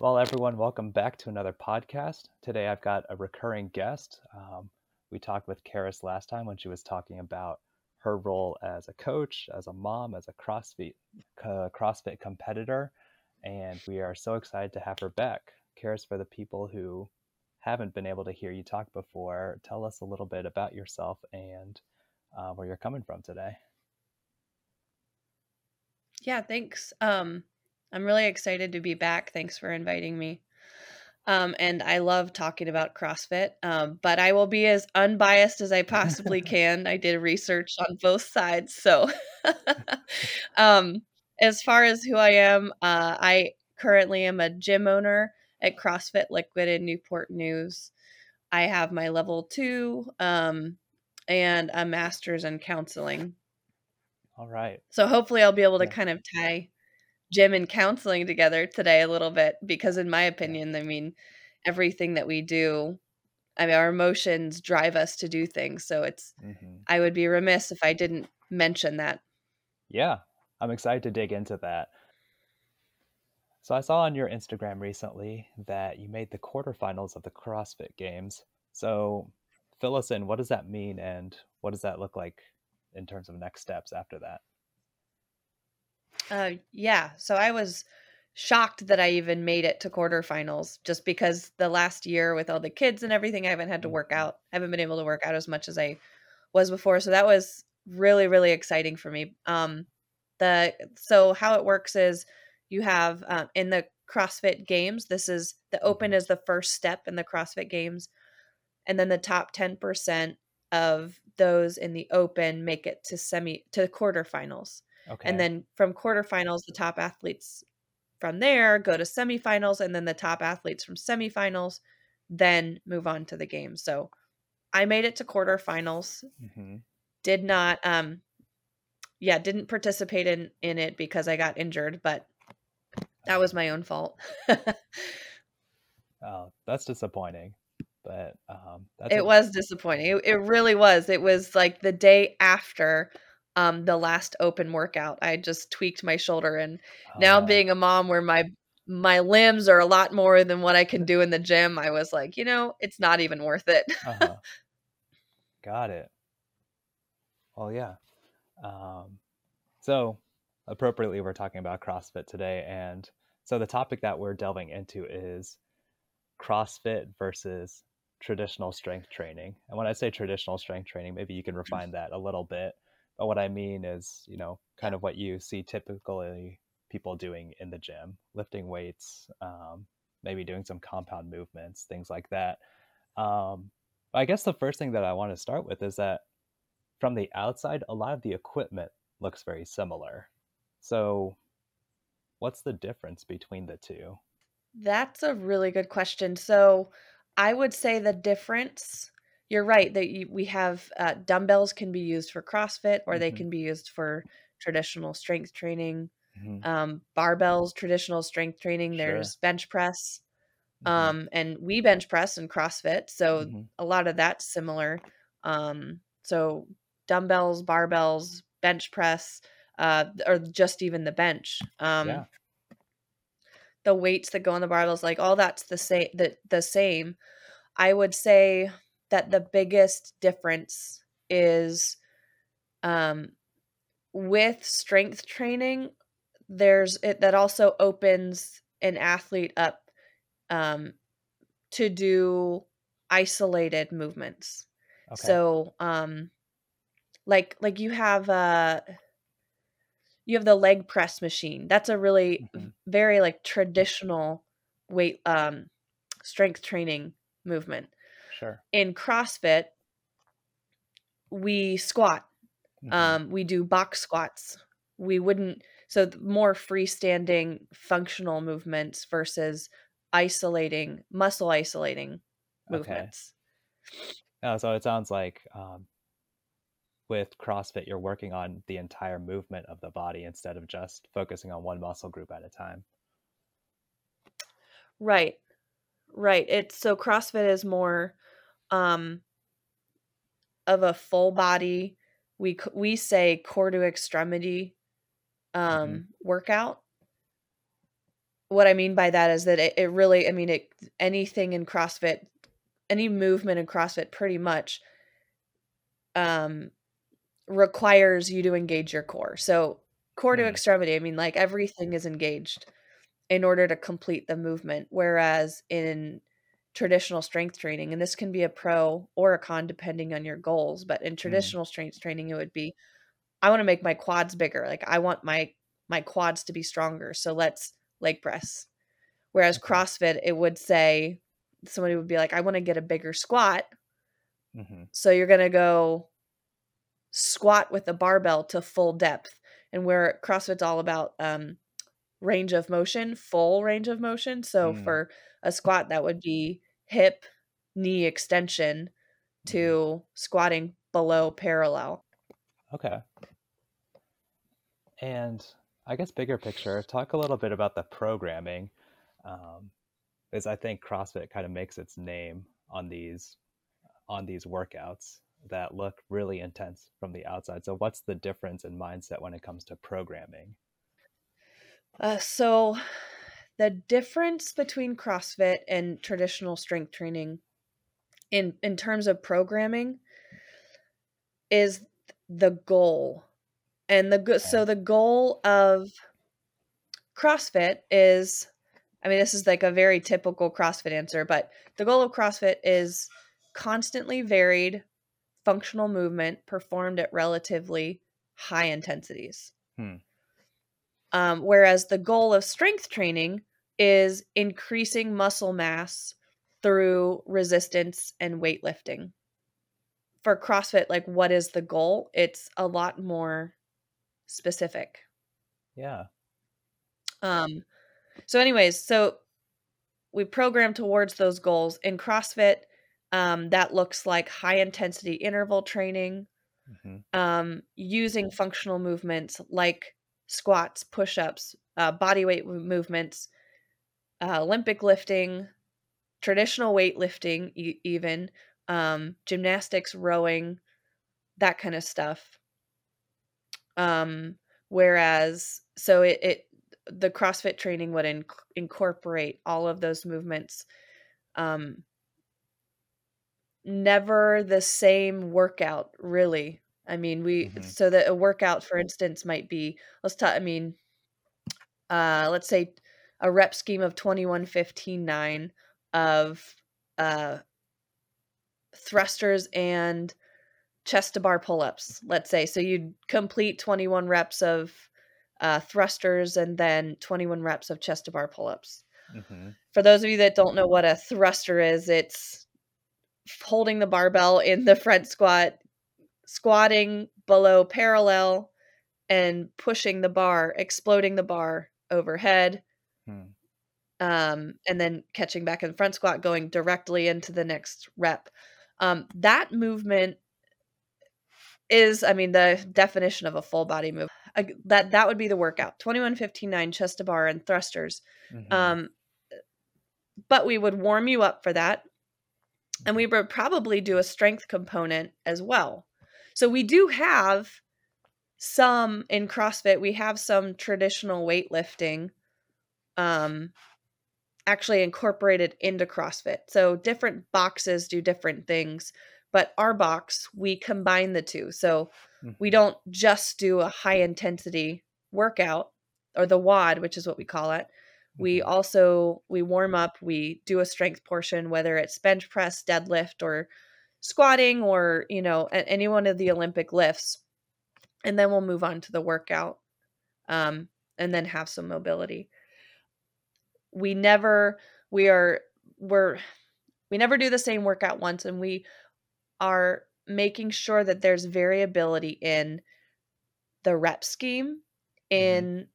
Well, everyone, welcome back to another podcast. Today I've got a recurring guest. Um, we talked with Charis last time when she was talking about her role as a coach, as a mom, as a CrossFit uh, CrossFit competitor, and we are so excited to have her back. Charis, for the people who haven't been able to hear you talk before, tell us a little bit about yourself and uh, where you're coming from today. Yeah, thanks. Um, I'm really excited to be back. Thanks for inviting me. Um, and I love talking about CrossFit, um, but I will be as unbiased as I possibly can. I did research on both sides. So, um, as far as who I am, uh, I currently am a gym owner at CrossFit Liquid in Newport News. I have my level two um, and a master's in counseling. All right. So hopefully I'll be able to yeah. kind of tie gym and counseling together today a little bit because in my opinion, I mean, everything that we do, I mean, our emotions drive us to do things. So it's mm-hmm. I would be remiss if I didn't mention that. Yeah. I'm excited to dig into that. So I saw on your Instagram recently that you made the quarterfinals of the CrossFit Games. So fill us in. What does that mean, and what does that look like in terms of next steps after that? Uh, yeah. So I was shocked that I even made it to quarterfinals, just because the last year with all the kids and everything, I haven't had to work mm-hmm. out. I haven't been able to work out as much as I was before. So that was really, really exciting for me. Um, the so how it works is you have uh, in the CrossFit Games. This is the Open mm-hmm. is the first step in the CrossFit Games, and then the top ten percent of those in the Open make it to semi to quarterfinals. Okay. And then from quarterfinals, the top athletes from there go to semifinals, and then the top athletes from semifinals then move on to the game. So I made it to quarterfinals. Mm-hmm. Did not, um, yeah, didn't participate in in it because I got injured, but that was my own fault. oh, that's disappointing. But um, it a- was disappointing. It, it really was. It was like the day after um, the last open workout. I just tweaked my shoulder, and now uh, being a mom, where my my limbs are a lot more than what I can do in the gym, I was like, you know, it's not even worth it. uh-huh. Got it. Well, yeah. Um, so appropriately, we're talking about CrossFit today, and so the topic that we're delving into is CrossFit versus traditional strength training. And when I say traditional strength training, maybe you can refine that a little bit. But what I mean is, you know, kind of what you see typically people doing in the gym, lifting weights, um, maybe doing some compound movements, things like that. Um, I guess the first thing that I want to start with is that from the outside, a lot of the equipment looks very similar. So, what's the difference between the two? That's a really good question. So, I would say the difference you're right that you, we have uh, dumbbells can be used for CrossFit or mm-hmm. they can be used for traditional strength training. Mm-hmm. Um, barbells, traditional strength training. Sure. There's bench press, mm-hmm. um, and we bench press in CrossFit, so mm-hmm. a lot of that's similar. Um, so dumbbells, barbells, bench press, uh, or just even the bench. Um, yeah. The weights that go on the barbells, like all that's the same. The the same. I would say that the biggest difference is um, with strength training there's it that also opens an athlete up um, to do isolated movements okay. so um like like you have uh you have the leg press machine that's a really mm-hmm. very like traditional weight um strength training movement Sure. In CrossFit, we squat. Mm-hmm. Um, we do box squats. We wouldn't so more freestanding functional movements versus isolating muscle isolating movements. Okay. Oh, so it sounds like um, with CrossFit, you're working on the entire movement of the body instead of just focusing on one muscle group at a time. Right. Right. It's so CrossFit is more um of a full body we we say core to extremity um mm-hmm. workout what I mean by that is that it, it really, I mean, it anything in CrossFit, any movement in CrossFit pretty much um, requires you to engage your core. So core to Mm. extremity, I mean, like everything is engaged in order to complete the movement. Whereas in traditional strength training, and this can be a pro or a con depending on your goals, but in Mm. traditional strength training, it would be, I want to make my quads bigger. Like I want my my quads to be stronger. So let's leg press. Whereas. CrossFit, it would say somebody would be like, I want to get a bigger squat. hmm So you're going to go squat with a barbell to full depth. And where CrossFit's all about um, range of motion, full range of motion. So Mm. for a squat, that would be hip, knee extension to squatting below parallel. Okay. And I guess bigger picture, talk a little bit about the programming, um, because I think CrossFit kind of makes its name on these on these workouts that look really intense from the outside. So, what's the difference in mindset when it comes to programming? Uh, so the difference between CrossFit and traditional strength training in in terms of programming is the goal. And the go- so the goal of CrossFit is I mean this is like a very typical CrossFit answer, but the goal of CrossFit is constantly varied functional movement performed at relatively high intensities. Hmm. Um, whereas the goal of strength training is increasing muscle mass through resistance and weightlifting. For CrossFit, like what is the goal? It's a lot more specific. Yeah. Um, so, anyways, so we program towards those goals in CrossFit. Um, that looks like high intensity interval training, hmm um, using functional movements like squats, push ups, uh, body weight movements, uh, Olympic lifting, traditional weightlifting, e- even um, gymnastics, rowing, that kind of stuff. Um, whereas, so it, it the CrossFit training would inc- incorporate all of those movements. Um, never the same workout, really. I mean, we hmm so that a workout, for instance, might be let's talk. I mean, uh, let's say a rep scheme of twenty one fifteen nine of uh thrusters and chest to bar pull ups. Let's say so you'd complete twenty one reps of uh, thrusters and then twenty one reps of chest to bar pull ups. hmm For those of you that don't know what a thruster is, it's holding the barbell in the front squat, squatting below parallel, and pushing the bar, exploding the bar overhead, Hmm. um, and then catching back in front squat, going directly into the next rep. Um, that movement is, I mean, the definition of a full body move. Uh, that that would be the workout: twenty one fifteen nine chest to bar and thrusters. hmm Um, but we would warm you up for that. And we would probably do a strength component as well. So we do have some in CrossFit, we have some traditional weightlifting um actually incorporated into CrossFit. So different boxes do different things, but our box we combine the two. So we hmm don't just do a high intensity workout or the WOD, which is what we call it. We hmm also we warm up, we do a strength portion whether it's bench press, deadlift or squatting or, you know, any one of the Olympic lifts. And then we'll move on to the workout. Um and then have some mobility. We never we are we're we never do the same workout once and we are making sure that there's variability in the rep scheme hmm in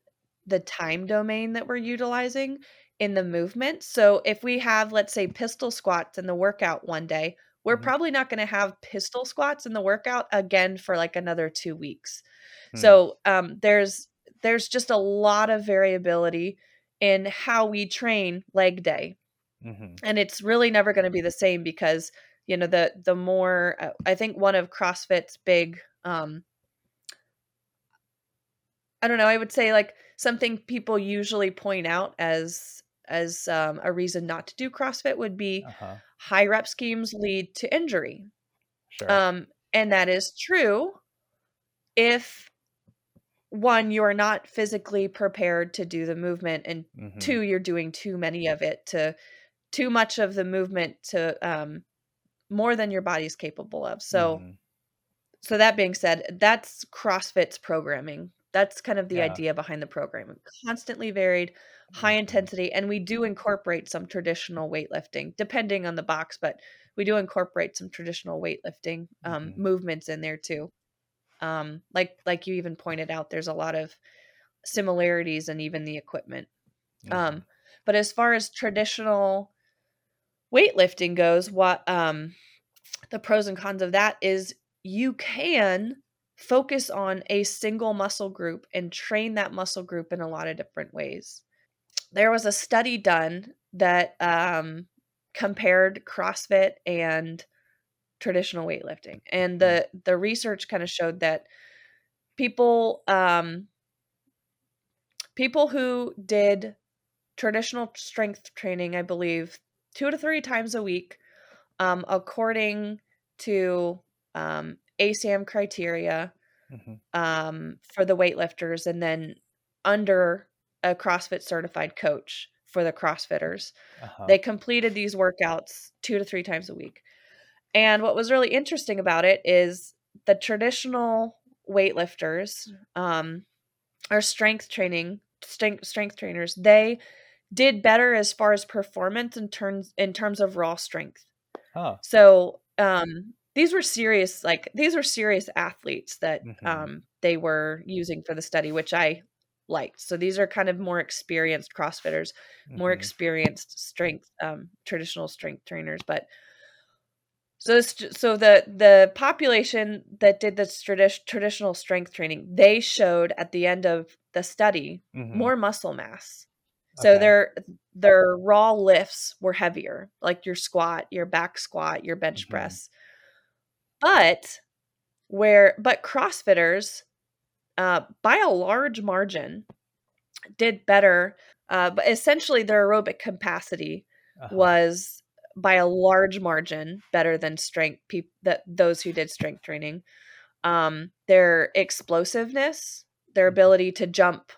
the time domain that we're utilizing in the movement. So if we have, let's say, pistol squats in the workout one day, we're hmm probably not going to have pistol squats in the workout again for like another two weeks. Hmm. So um, there's there's just a lot of variability in how we train leg day, hmm and it's really never going to be the same because you know the the more uh, I think one of CrossFit's big um, I don't know, I would say like something people usually point out as as um, a reason not to do CrossFit would be Uh-huh. High rep schemes lead to injury. Sure. Um, and that is true if one, you are not physically prepared to do the movement, and Mhm. two, you're doing too many of it to too much of the movement to um, more than your body's capable of. So, Mhm. so that being said, that's CrossFit's programming. That's kind of the Yeah. idea behind the program. Constantly varied, high Mhm. intensity, and we do incorporate some traditional weightlifting, depending on the box, but we do incorporate some traditional weightlifting um, Mhm. movements in there too. Um, like like you even pointed out, there's a lot of similarities and even the equipment. Mhm. Um, but as far as traditional weightlifting goes, what um, the pros and cons of that is you can focus on a single muscle group and train that muscle group in a lot of different ways. There was a study done that um, compared CrossFit and traditional weightlifting, and the the research kind of showed that people um, people who did traditional strength training, I believe, two to three times a week, um, according to um, ASAM criteria Mhm. um, for the weightlifters, and then under a CrossFit certified coach for the CrossFitters. Uh-huh. They completed these workouts two to three times a week. And what was really interesting about it is the traditional weightlifters um, or strength training strength strength trainers they did better as far as performance in terms in terms of raw strength. Oh. So um, these were serious like these were serious athletes that Mhm. um, they were using for the study, which I liked. So these are kind of more experienced CrossFitters, more Mhm. experienced strength um, traditional strength trainers, but so so the the population that did this tradi- traditional strength training, they showed at the end of the study Mhm. more muscle mass. So Okay. their their raw lifts were heavier, like your squat, your back squat, your bench Mhm. press. But where but CrossFitters, uh, by a large margin, did better. Uh, but essentially, their aerobic capacity Uh-huh. was by a large margin better than strength peop- that those who did strength training. Um, their explosiveness, their Mhm. ability to jump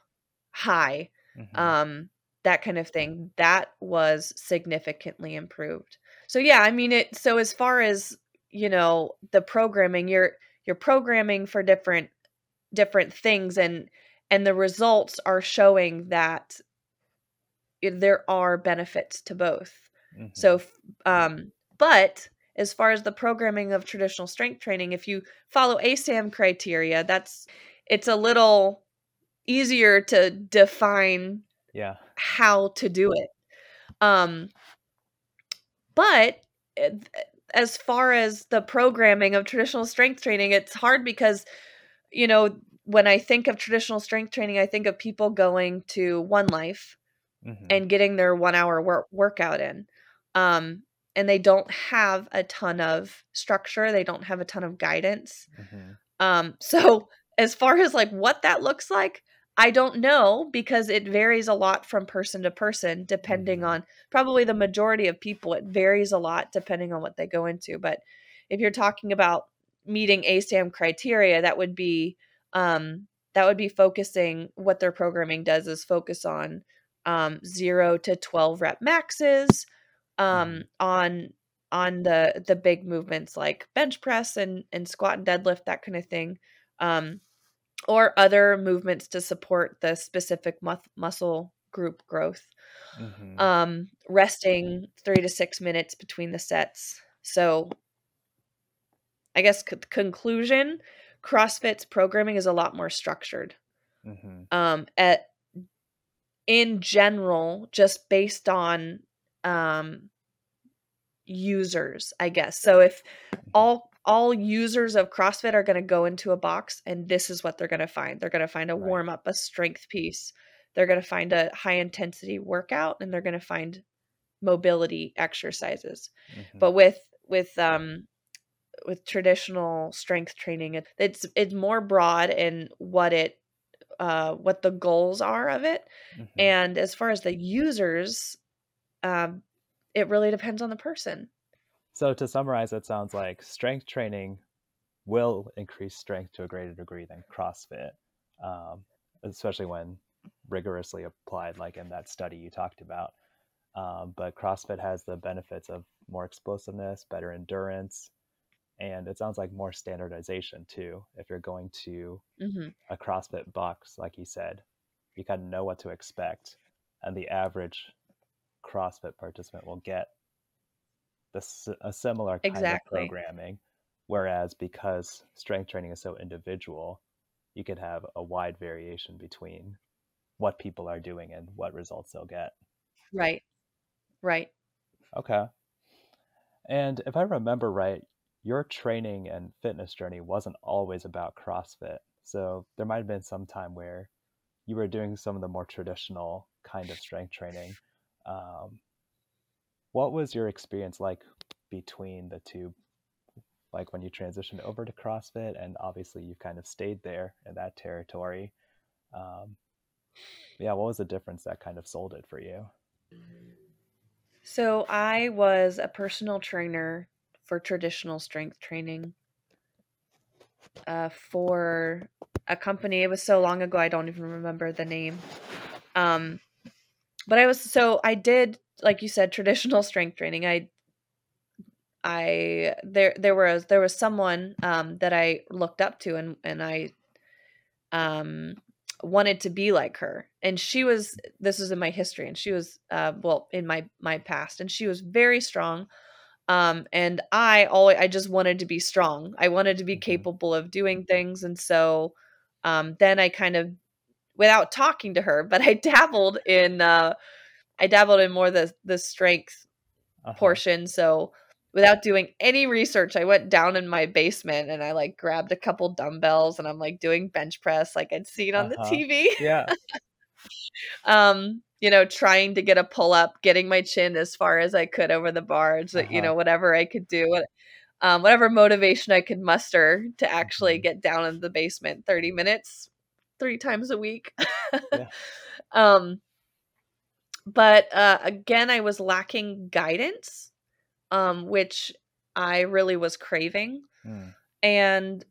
high, Mhm. um, that kind of thing, that was significantly improved. So yeah, I mean it. So as far as you know, the programming, you're you're programming for different different things, and and the results are showing that there are benefits to both. Mhm. So, um, but as far as the programming of traditional strength training, if you follow ASAM criteria, that's it's a little easier to define yeah. how to do it. Um, but eh, as far as the programming of traditional strength training, it's hard because, you know, when I think of traditional strength training, I think of people going to Onelife Mhm. and getting their one hour work- workout in. Um, and they don't have a ton of structure, they don't have a ton of guidance. Mhm. Um, so as far as like what that looks like, I don't know because it varies a lot from person to person, depending Mhm. on probably the majority of people. It varies a lot depending on what they go into. But if you're talking about meeting ASAM criteria, that would be um, that would be focusing. What their programming does is focus on um, zero to twelve rep maxes um, Mhm. on on the the big movements like bench press and and squat and deadlift that kind of thing um or other movements to support the specific mus- muscle group growth Mhm. um resting 3 to 6 minutes between the sets so i guess c- conclusion crossfit's programming is a lot more structured Mhm. um at in general just based on um users i guess so if all all users of CrossFit are going to go into a box and this is what they're going to find. They're going to find a Right. warm up, a strength piece. They're going to find a high intensity workout and they're going to find mobility exercises. Mhm. But with with um with traditional strength training, it's it's more broad in what it uh, what the goals are of it. Mhm. And as far as the users, um, it really depends on the person. So to summarize, it sounds like strength training will increase strength to a greater degree than CrossFit, um, especially when rigorously applied, like in that study you talked about. Um, but CrossFit has the benefits of more explosiveness, better endurance, and it sounds like more standardization too. If you're going to hmm a CrossFit box, like you said, you kind of know what to expect, and the average CrossFit participant will get this a similar kind of programming. Whereas because strength training is so individual, you could have a wide variation between what people are doing and what results they'll get. Right. Right. Okay. And if I remember right, your training and fitness journey wasn't always about CrossFit. So there might have been some time where you were doing some of the more traditional kind of strength training. Um, what was your experience like between the two? Like when you transitioned over to CrossFit, and obviously you've kind of stayed there in that territory. Um, yeah, what was the difference that kind of sold it for you? So I was a personal trainer for traditional strength training uh, for a company. It was so long ago, I don't even remember the name. Um, but I was so I did like you said traditional strength training. I I there there was there was someone um, that I looked up to and and I um wanted to be like her and she was this is in my history and she was uh well in my my past and she was very strong um and i always i just wanted to be strong i wanted to be hmm capable of doing things and so um then i kind of without talking to her but i dabbled in uh i dabbled in more the the strength Uh-huh. portion so without doing any research i went down in my basement and i like grabbed a couple dumbbells and i'm like doing bench press like i'd seen on the Uh-huh. tv Yeah. um you know trying to get a pull up getting my chin as far as i could over the bar so, you Uh-huh. know whatever i could do what um, whatever motivation i could muster to actually hmm get down in the basement 30 minutes three times a week Yeah. um but uh again i was lacking guidance um which i really was craving Mm. and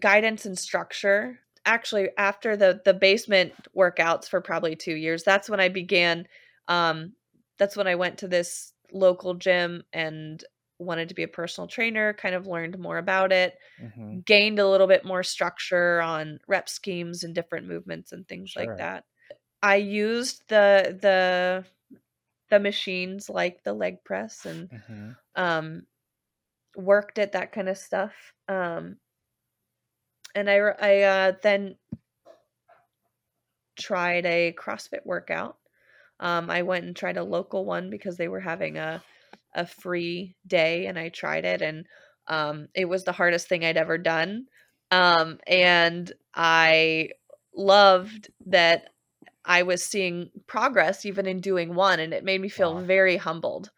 guidance and structure. Actually, after the the basement workouts for probably 2 years, that's when I began um that's when I went to this local gym and wanted to be a personal trainer, kind of learned more about it, hmm gained a little bit more structure on rep schemes and different movements and things like that. I used the the the machines like the leg press and hmm um worked at that kind of stuff. Um and I uh, then tried a CrossFit workout. Um, I went and tried a local one because they were having a a free day, and I tried it, and um, it was the hardest thing I'd ever done. Um, and I loved that I was seeing progress even in doing one, and it made me feel Wow. very humbled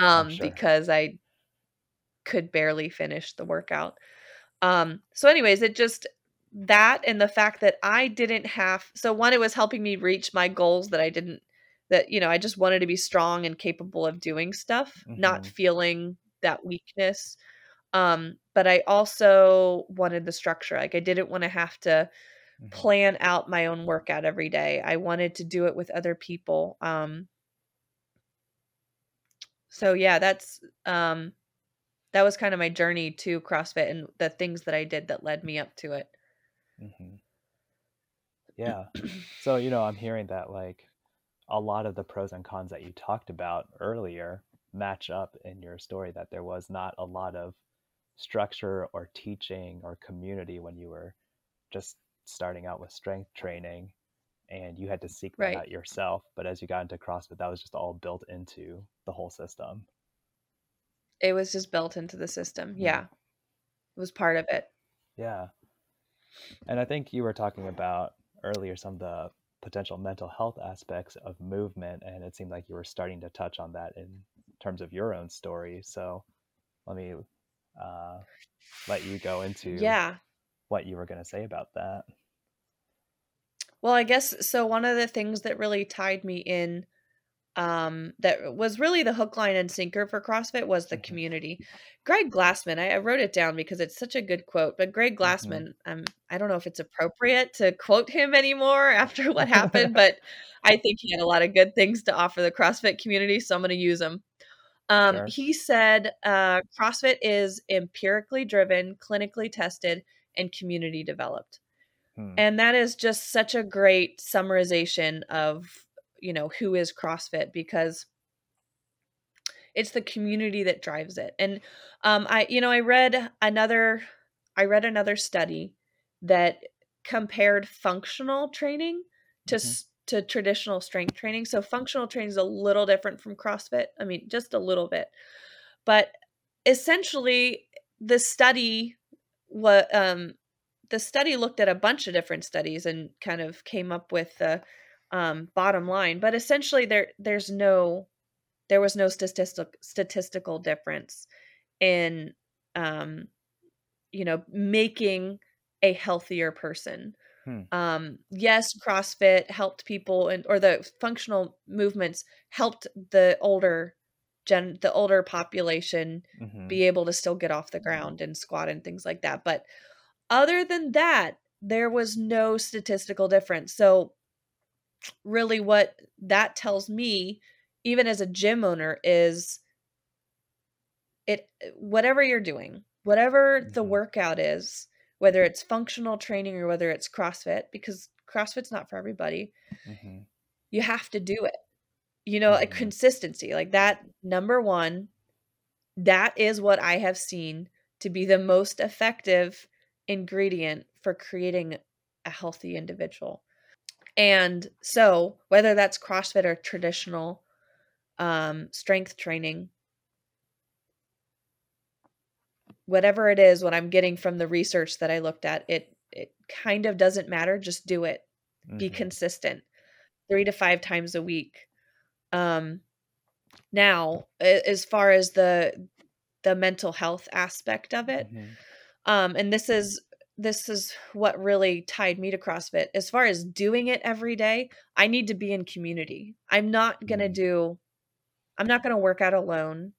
um, sure. because I could barely finish the workout. Um, so anyways, it just that and the fact that I didn't have so one, it was helping me reach my goals that I didn't that, you know, I just wanted to be strong and capable of doing stuff, not hmm feeling that weakness. Um, but I also wanted the structure. Like I didn't want to have to hmm plan out my own workout every day. I wanted to do it with other people. Um, so yeah, that's um that was kind of my journey to CrossFit and the things that I did that led me up to it. hmm Yeah. So, you know, I'm hearing that like a lot of the pros and cons that you talked about earlier match up in your story that there was not a lot of structure or teaching or community when you were just starting out with strength training and you had to seek that Right. out yourself. But as you got into CrossFit, that was just all built into the whole system. It was just built into the system. hmm Yeah. It was part of it. Yeah. And I think you were talking about earlier some of the potential mental health aspects of movement, and it seemed like you were starting to touch on that in terms of your own story. So let me uh, let you go into Yeah. what you were going to say about that. Well, I guess so one of the things that really tied me in um that was really the hook line and sinker for CrossFit was the Mhm. community. Greg Glassman, I, I wrote it down because it's such a good quote, but Greg Mhm. Glassman, um I don't know if it's appropriate to quote him anymore after what happened, but I think he had a lot of good things to offer the CrossFit community, so I'm going to use him. Um, Sure. he said uh, CrossFit is empirically driven, clinically tested, and community developed. Hmm. And that is just such a great summarization of, you know, who is CrossFit because it's the community that drives it. And um I you know, I read another I read another study that compared functional training to Mhm. to traditional strength training. So functional training is a little different from CrossFit. I mean, just a little bit. But essentially the study what um the study looked at a bunch of different studies and kind of came up with the um, bottom line. But essentially, there there's no there was no statistic statistical difference in um, you know making a healthier person. Hmm. Um, yes, CrossFit helped people and or the functional movements helped the older gen the older population Mhm. be able to still get off the ground and squat and things like that. But other than that, there was no statistical difference. So, really, what that tells me, even as a gym owner, is it whatever you're doing, whatever the Mhm. workout is, whether it's functional training or whether it's CrossFit, because CrossFit's not for everybody, Mhm. you have to do it. You know, a Mhm. consistency like that. Number one, that is what I have seen to be the most effective ingredient for creating a healthy individual. And so, whether that's CrossFit or traditional um, strength training, whatever it is, what I'm getting from the research that I looked at, it it kind of doesn't matter. Just do it. Be Mhm. consistent, three to five times a week. Um, now, as far as the the mental health aspect of it, Mhm. um, and this is this is what really tied me to CrossFit. As far as doing it every day, I need to be in community. I'm not gonna Mm. do. I'm not gonna work out alone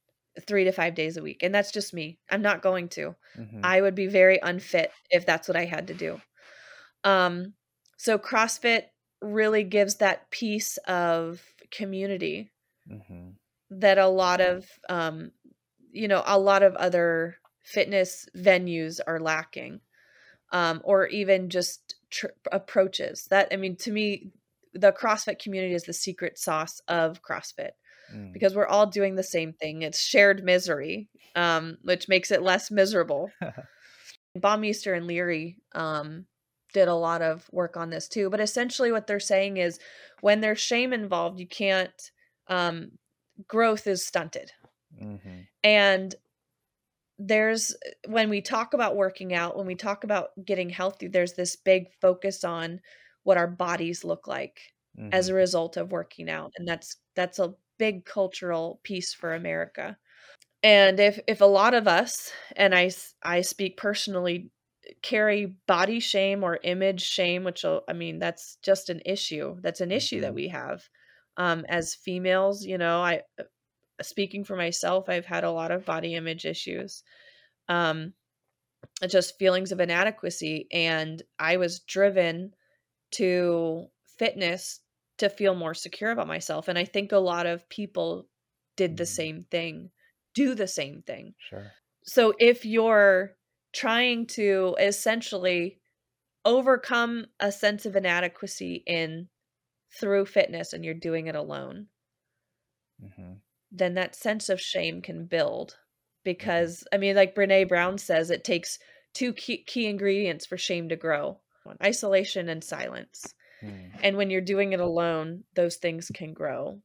three to five days a week, and that's just me. I'm not going to. Mhm. I would be very unfit if that's what I had to do. Um, so CrossFit really gives that piece of community Mhm. that a lot of um, you know, a lot of other fitness venues are lacking. Um, or even just tr- approaches. That I mean, to me, the CrossFit community is the secret sauce of CrossFit Mm. because we're all doing the same thing. It's shared misery, um, which makes it less miserable. Baumeister and Leary um, did a lot of work on this too. But essentially, what they're saying is when there's shame involved, you can't, um, growth is stunted. Mhm. And there's, when we talk about working out, when we talk about getting healthy, there's this big focus on what our bodies look like as Mhm. a result of working out. And that's, that's a big cultural piece for America. And if if a lot of us, and I I speak personally, carry body shame or image shame, which I mean that's just an issue. That's an issue that Mhm. we have um, as females. You know, I uh, speaking for myself, I've had a lot of body image issues, um, just feelings of inadequacy, and I was driven to fitness to feel more secure about myself. And I think a lot of people did the Mhm. same thing, do the same thing. Sure. So if you're trying to essentially overcome a sense of inadequacy in through fitness and you're doing it alone, Mhm. Then that sense of shame can build. Mhm. Because I mean, like Brene Brown says, it takes two key, key ingredients for shame to grow isolation and silence. Mm. And when you're doing it alone, those things can grow.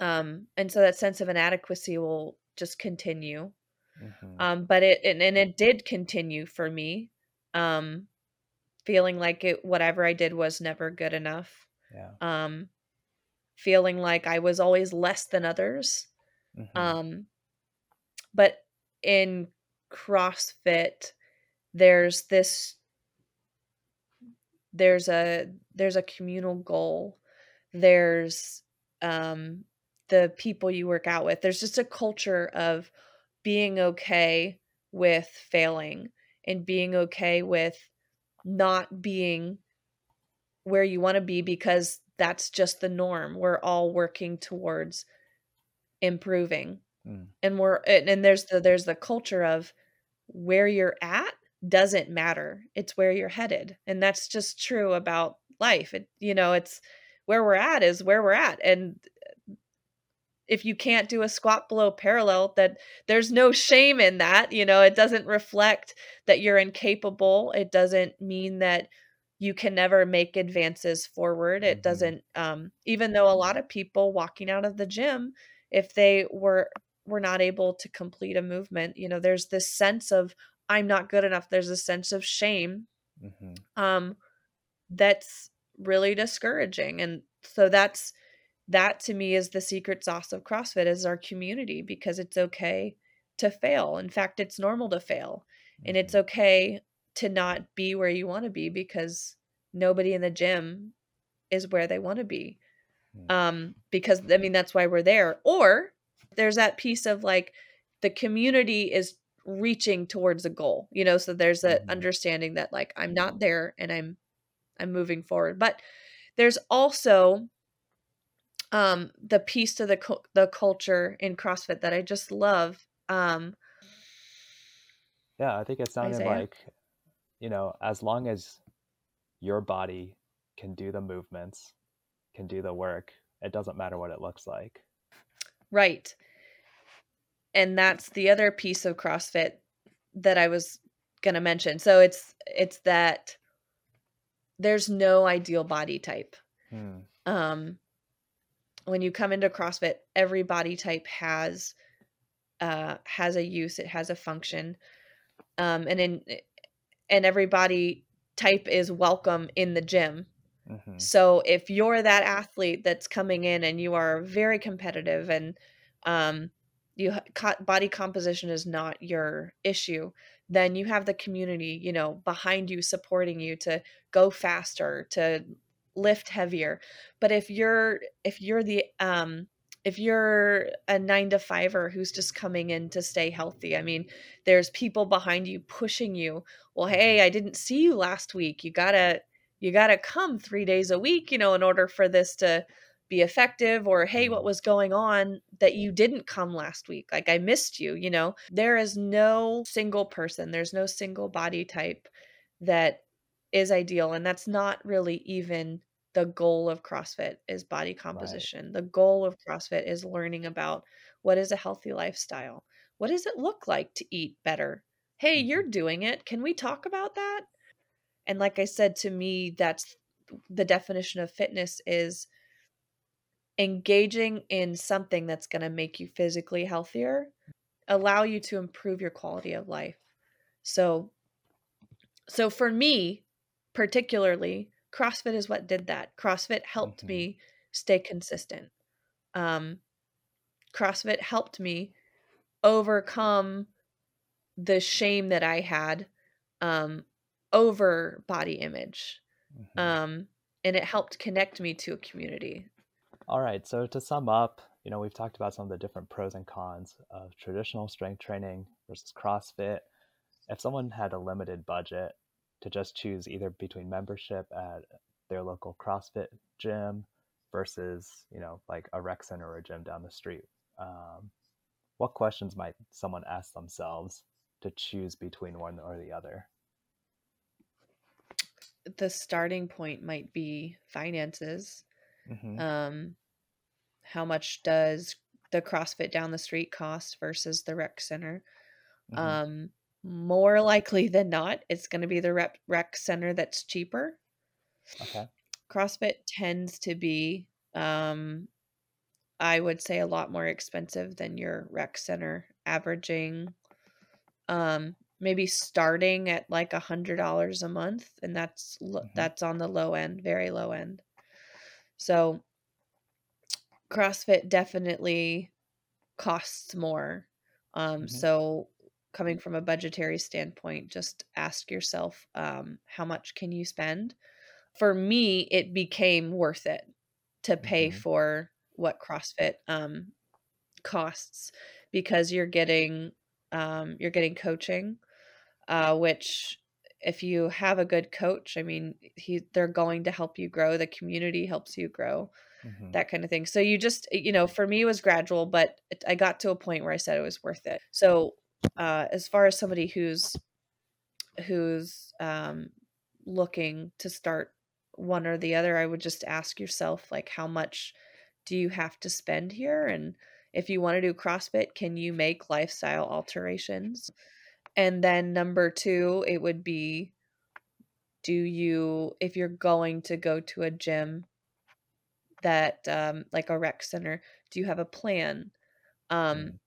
Um, and so that sense of inadequacy will just continue. Mhm. Um, but it and, and it did continue for me. Um, feeling like it whatever I did was never good enough. Yeah. Um, feeling like I was always less than others. Mhm. Um, but in CrossFit, there's this there's a there's a communal goal there's um the people you work out with there's just a culture of being okay with failing and being okay with not being where you want to be because that's just the norm. We're all working towards improving. Mm. and we're and, there's the there's the culture of where you're at doesn't matter. It's where you're headed. And that's just true about life. It you know it's where we're at is where we're at. And if you can't do a squat below parallel that there's no shame in that. You know it doesn't reflect that you're incapable. It doesn't mean that you can never make advances forward it Mhm. doesn't um even though a lot of people walking out of the gym if they were were not able to complete a movement you know there's this sense of i'm not good enough there's a sense of shame Mhm. um that's really discouraging and so that's that to me is the secret sauce of CrossFit is our community because it's okay to fail. In fact, it's normal to fail. And it's Mhm. okay to not be where you want to be because nobody in the gym is where they want to be. Mm. Um because I mean that's why we're there. Or there's that piece of like the community is reaching towards a goal. You know, so there's that Mhm. understanding that like I'm not there and I'm I'm moving forward. But there's also um the piece to the the culture in CrossFit that I just love. Um Yeah, I think it sounded Isaiah? like, you know, as long as your body can do the movements, can do the work, it doesn't matter what it looks like. right. And that's the other piece of CrossFit that I was going to mention. So it's it's that there's no ideal body type. Hmm. Um when you come into CrossFit, every body type has uh has a use, it has a function. Um and in and everybody type is welcome in the gym. Mhm. So if you're that athlete that's coming in and you are very competitive and um, you body composition is not your issue, then you have the community, you know, behind you supporting you to go faster, to lift heavier. But if you're if you're the um if you're a 9 to 5er who's just coming in to stay healthy, I mean, there's people behind you pushing you. Well, hey, I didn't see you last week. You got to you got to come 3 days a week, you know, in order for this to be effective or hey, what Mhm. was going on that you didn't come last week? Like I missed you, you know. There is no single person, there's no single body type that is ideal and that's not really even the goal of CrossFit is body composition. The goal of CrossFit is learning about what is a healthy lifestyle? What does it look like to eat better? Hey, Mhm. you're doing it. Can we talk about that? And like I said to me that's the definition of fitness is engaging in something that's going to make you physically healthier, allow you to improve your quality of life. So so for me particularly, CrossFit is what did that. CrossFit helped Mhm. me stay consistent. Um CrossFit helped me overcome the shame that I had um over body image. Mhm. Um and it helped connect me to a community. All right, so to sum up, you know, we've talked about some of the different pros and cons of traditional strength training versus CrossFit. If someone had a limited budget to just choose either between membership at their local CrossFit gym versus, you know, like a rec center or a gym down the street, um, what questions might someone ask themselves to choose between one or the other? the starting point might be finances. hmm Um, how much does the CrossFit down the street cost versus the rec center? hmm Um, more likely than not, it's going to be the rec, rec center that's cheaper. okay. CrossFit tends to be, um, I would say, a lot more expensive than your rec center, averaging um, maybe starting at like a hundred dollars a month, and that's Mhm. that's on the low end, very low end. So CrossFit definitely costs more. Um, Mhm. so coming from a budgetary standpoint, just ask yourself, um, how much can you spend? for me, it became worth it to pay Mhm. for what CrossFit um, costs because you're getting um, you're getting coaching, uh, which if you have a good coach, I mean, he they're going to help you grow. The community helps you grow, Mhm. that kind of thing. So you just, you know, for me, it was gradual, but it, I got to a point where I said it was worth it. So uh, as far as somebody who's who's um, looking to start one or the other, I would just ask yourself, like, how much do you have to spend here? And if you want to do CrossFit, can you make lifestyle alterations? And then number two, it would be do you, if you're going to go to a gym that, um, like a rec center, do you have a plan? Um, Mm.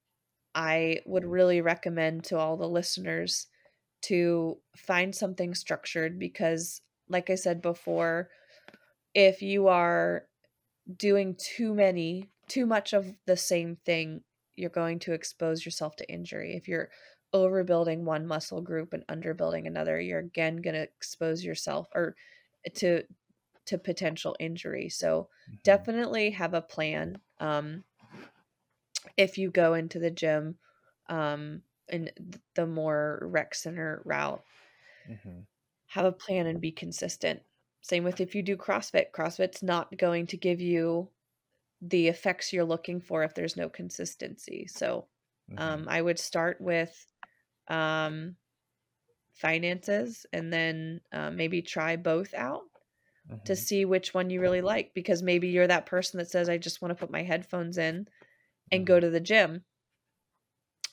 I would really recommend to all the listeners to find something structured because, like I said before, if you are doing too many, too much of the same thing, you're going to expose yourself to injury. If you're overbuilding one muscle group and underbuilding another, you're again going to expose yourself or to to potential injury. So Mhm. definitely have a plan. Um, if you go into the gym, um, in the more rec center route, Mhm. have a plan and be consistent. Same with if you do CrossFit. CrossFit's not going to give you the effects you're looking for if there's no consistency. So Mhm. um, I would start with um, finances and then uh, maybe try both out to Mhm. see which one you really like because maybe you're that person that says I just want to put my headphones in and go to the gym.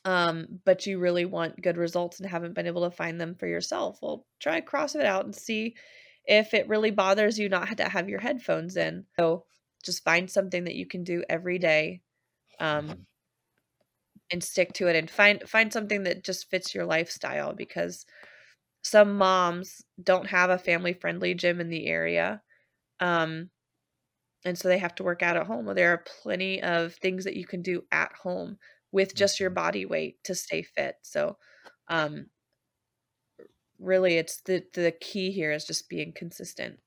Um, but you really want good results and haven't been able to find them for yourself. Well, try CrossFit out and see if it really bothers you not to have your headphones in. So just find something that you can do every day um, and stick to it and find find something that just fits your lifestyle because some moms don't have a family friendly gym in the area. Um, and so they have to work out at home. Well, there are plenty of things that you can do at home with just your Mhm. body weight to stay fit. So, um, really, it's the the key here is just being consistent.